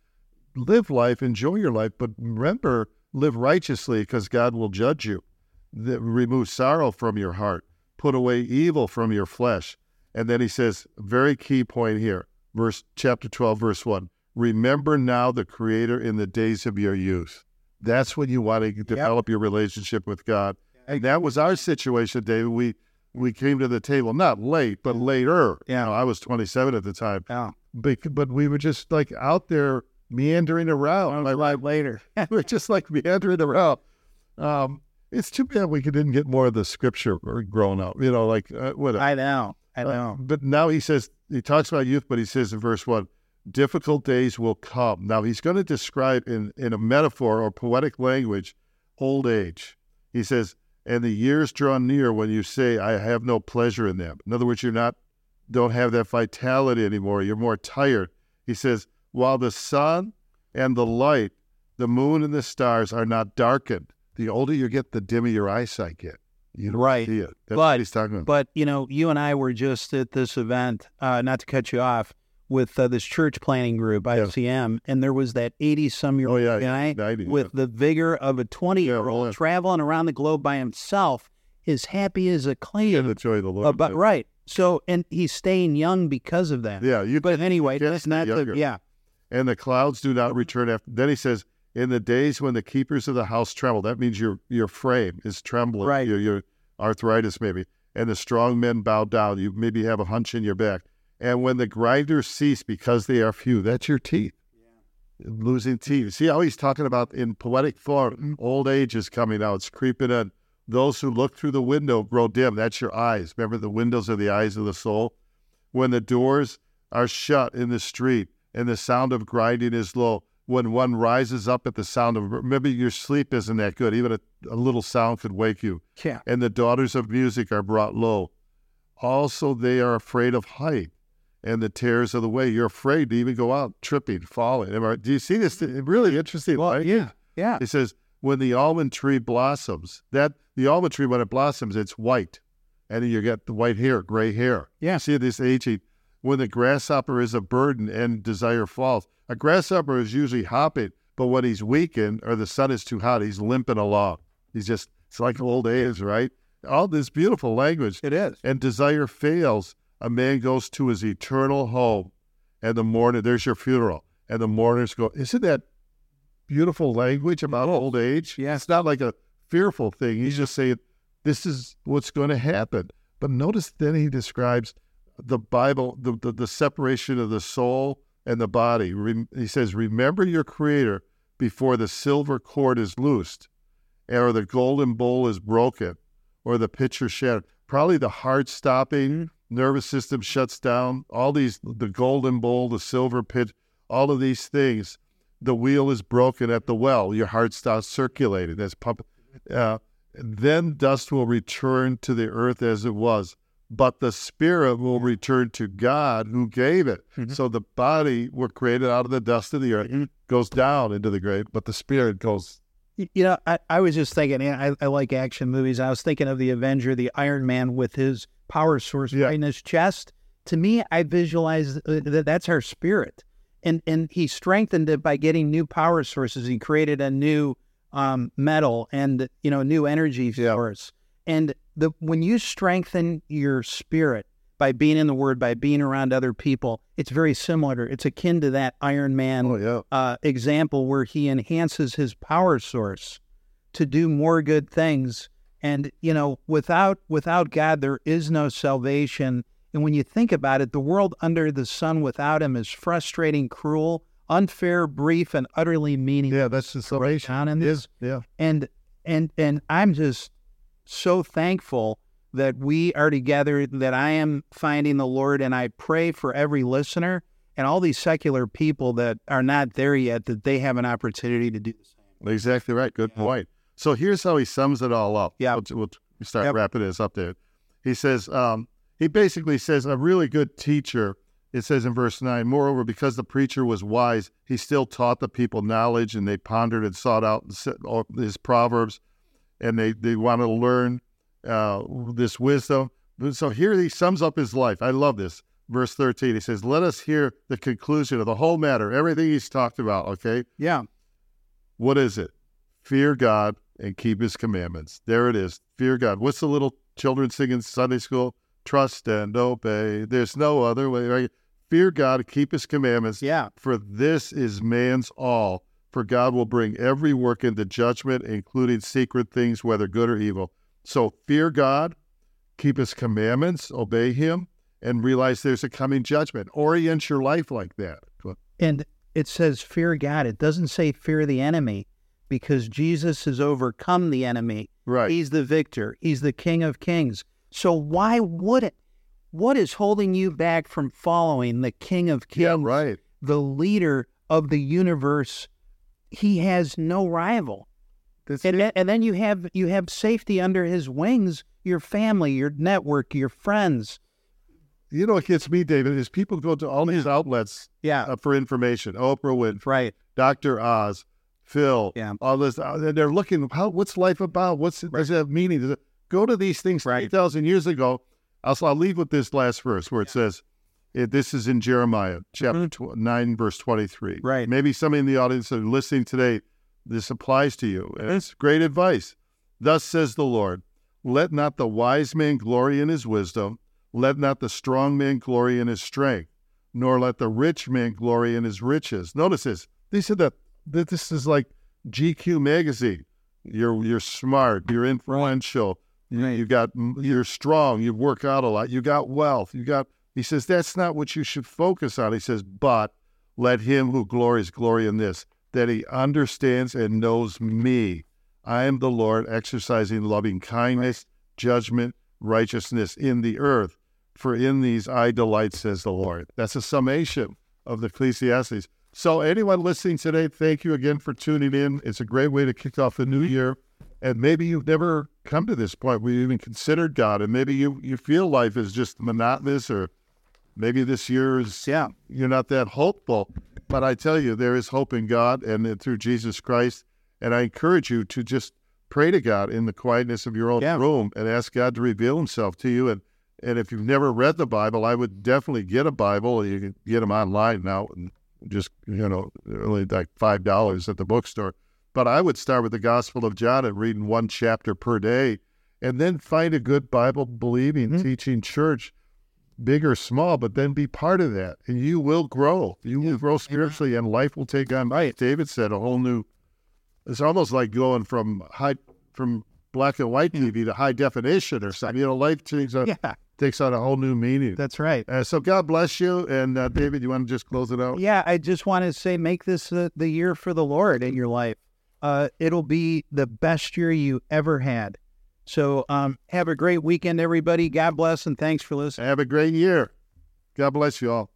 live life, enjoy your life, but remember, live righteously because God will judge you. Remove sorrow from your heart, put away evil from your flesh. And then he says, very key point here, verse chapter 12, verse 1. Remember now the Creator in the days of your youth. That's when you want to develop your relationship with God. That was our situation, David. We we came to the table not late, but later. Yeah. You know, I was 27 at the time, Yeah. but, but we were just like out there meandering around. Like, Live later. we're just like meandering around. Um, it's too bad we didn't get more of the scripture growing up. You know, like uh, what? I know. I uh, know. but now he says he talks about youth, but he says in verse one, difficult days will come. Now he's going to describe in in a metaphor or poetic language, old age. He says, and the years draw near when you say, I have no pleasure in them. In other words, you're not don't have that vitality anymore. You're more tired. He says, while the sun and the light, the moon and the stars are not darkened, the older you get, the dimmer your eyesight get. You Right. see it. That's But- what he's talking about. But you know, you and I were just at this event. Uh, not to cut you off, with uh, this church planning group, ICM, and there was that eighty-some-year-old Oh, yeah, guy 90, with the vigor of a twenty-year-old Yeah, yeah. traveling around the globe by himself, as happy as a yeah, clam. the joy of the Lord. But right, so and he's staying young because of that. Yeah, you But anyway, that's not the, yeah. and the clouds do not return after. Then he says, in the days when the keepers of the house tremble, that means your your frame is trembling, Right. Your, your arthritis maybe, and the strong men bow down. You maybe have a hunch in your back. And when the grinders cease because they are few, that's your teeth. Losing teeth. See how he's talking about in poetic form, mm-hmm. old age is coming out, it's creeping in. Those who look through the window grow dim. That's your eyes. Remember, the windows are the eyes of the soul. When the doors are shut in the street and the sound of grinding is low, when one rises up at the sound of, maybe your sleep isn't that good. Even a, a little sound could wake you. Yeah. And the daughters of music are brought low. Also, they are afraid of height and the tears of the way. You're afraid to even go out tripping, falling. Do you see this? Mm-hmm. Really interesting. Well, right? yeah, yeah. It says when the almond tree blossoms, that the almond tree when it blossoms, it's white, and you get the white hair, gray hair. Yeah. See this aging. When the grasshopper is a burden and desire falls, a grasshopper is usually hopping, but when he's weakened or the sun is too hot, he's limping along. He's just it's like old age, right? All this beautiful language It is. and desire fails, a man goes to his eternal home, and the mourner, there's your funeral, and the mourners go, isn't that beautiful language about old age? Yeah. It's not like a fearful thing. He's just saying, this is what's going to happen. But notice then he describes the Bible, the, the, the separation of the soul and the body. Rem- he says, remember your creator before the silver cord is loosed, or the golden bowl is broken, or the pitcher shattered. Probably the heart stopping, mm-hmm. Nervous system shuts down. All these, the golden bowl, the silver pit, all of these things. The wheel is broken at the well. Your heart stops circulating. That's pump. Uh, then dust will return to the earth as it was, but the spirit will return to God who gave it. So the body were created out of the dust of the earth, goes down into the grave, but the spirit goes. You know, I, I was just thinking, I, I like action movies. I was thinking of the Avenger, the Iron Man with his power source Yeah. right in his chest. To me, I visualize uh, that that's our spirit. And, and he strengthened it by getting new power sources. He created a new um, metal and, you know, new energy Yeah. source. And the when you strengthen your spirit by being in the Word, by being around other people, it's very similar. It's akin to that Iron Man Oh yeah, uh, example where he enhances his power source to do more good things. And you know, without without God, there is no salvation. And when you think about it, the world under the sun without Him is frustrating, cruel, unfair, brief, and utterly meaningless. yeah. That's the salvation. Down in this, Yeah, and and and I'm just so thankful that we are together that I am finding the Lord and I pray for every listener and all these secular people that are not there yet that they have an opportunity to do the same. exactly right. Good Yeah. point. So here's how he sums it all up. Yeah. we'll, we'll start Yep. wrapping this up there. He says, um, he basically says a really good teacher. It says in verse nine. Moreover, because the preacher was wise, he still taught the people knowledge, and they pondered and sought out his proverbs, and they they want to learn uh, this wisdom. So here he sums up his life. I love this. Verse 13, he says, Let us hear the conclusion of the whole matter, everything he's talked about, okay? Yeah. What is it? Fear God and keep his commandments. There it is. Fear God. What's the little children sing in Sunday school? Trust and obey. There's no other way, right? Fear God keep his commandments. Yeah. For this is man's all. For God will bring every work into judgment, including secret things, whether good or evil. So fear God, keep his commandments, obey him, and realize there's a coming judgment. Orient your life like that. And it says fear God. It doesn't say fear the enemy because Jesus has overcome the enemy. Right. He's the victor. He's the King of Kings. So why would it? What is holding you back from following the King of Kings? Yeah, right. the leader of the universe. He has no rival. That's And, then- and then you have you have safety under his wings, your family, your network, your friends. you know what gets me, David, is people go to all these outlets Yeah. uh, for information. Oprah Winfrey, right. Dr. Oz, Phil, Yeah. all this. uh, they're looking, how, what's life about? What's does it have meaning? Does it, go to these things Right. 3,000 years ago. I'll, I'll leave with this last verse where it says, it, this is in Jeremiah chapter tw- 9, verse 23. Mm-hmm. Right. Maybe somebody in the audience that are listening today, this applies to you. And it's great advice. Thus says the Lord, let not the wise man glory in his wisdom, let not the strong man glory in his strength, nor let the rich man glory in his riches. Notice this. They said that, that this is like GQ magazine. You're you're smart, you're influential, you, you got you're strong, you work out a lot, you got wealth, you got he says that's not what you should focus on. He says, but let him who glories glory in this, that he understands and knows me. I am the Lord exercising loving kindness, judgment, righteousness in the earth. For in these I delight, says the Lord. That's a summation of the Ecclesiastes. So, anyone listening today, thank you again for tuning in. It's a great way to kick off the new year. And maybe you've never come to this point where you even considered God, and maybe you, you feel life is just monotonous, or maybe this year is Yeah. you're not that hopeful. But I tell you, there is hope in God and through Jesus Christ. And I encourage you to just pray to God in the quietness of your own Yeah. room and ask God to reveal Himself to you. And and if you've never read the Bible, I would definitely get a Bible. You can get them online now, and just you know, only like five dollars at the bookstore. But I would start with the Gospel of John and reading one chapter per day, and then find a good Bible believing, Mhm. teaching church big or small, but then be part of that, and you will grow. You will grow spiritually, and life will take on. Right. David said a whole new. It's almost like going from high from black and white TV to high definition or something. You know, life changes. Yeah. Takes on a whole new meaning. That's right. Uh, so God bless you, and uh, David, you want to just close it out? Yeah, I just want to say, make this uh, the year for the Lord in your life. Uh, it'll be the best year you ever had. So, um, have a great weekend, everybody. God bless, and thanks for listening. Have a great year. God bless you all.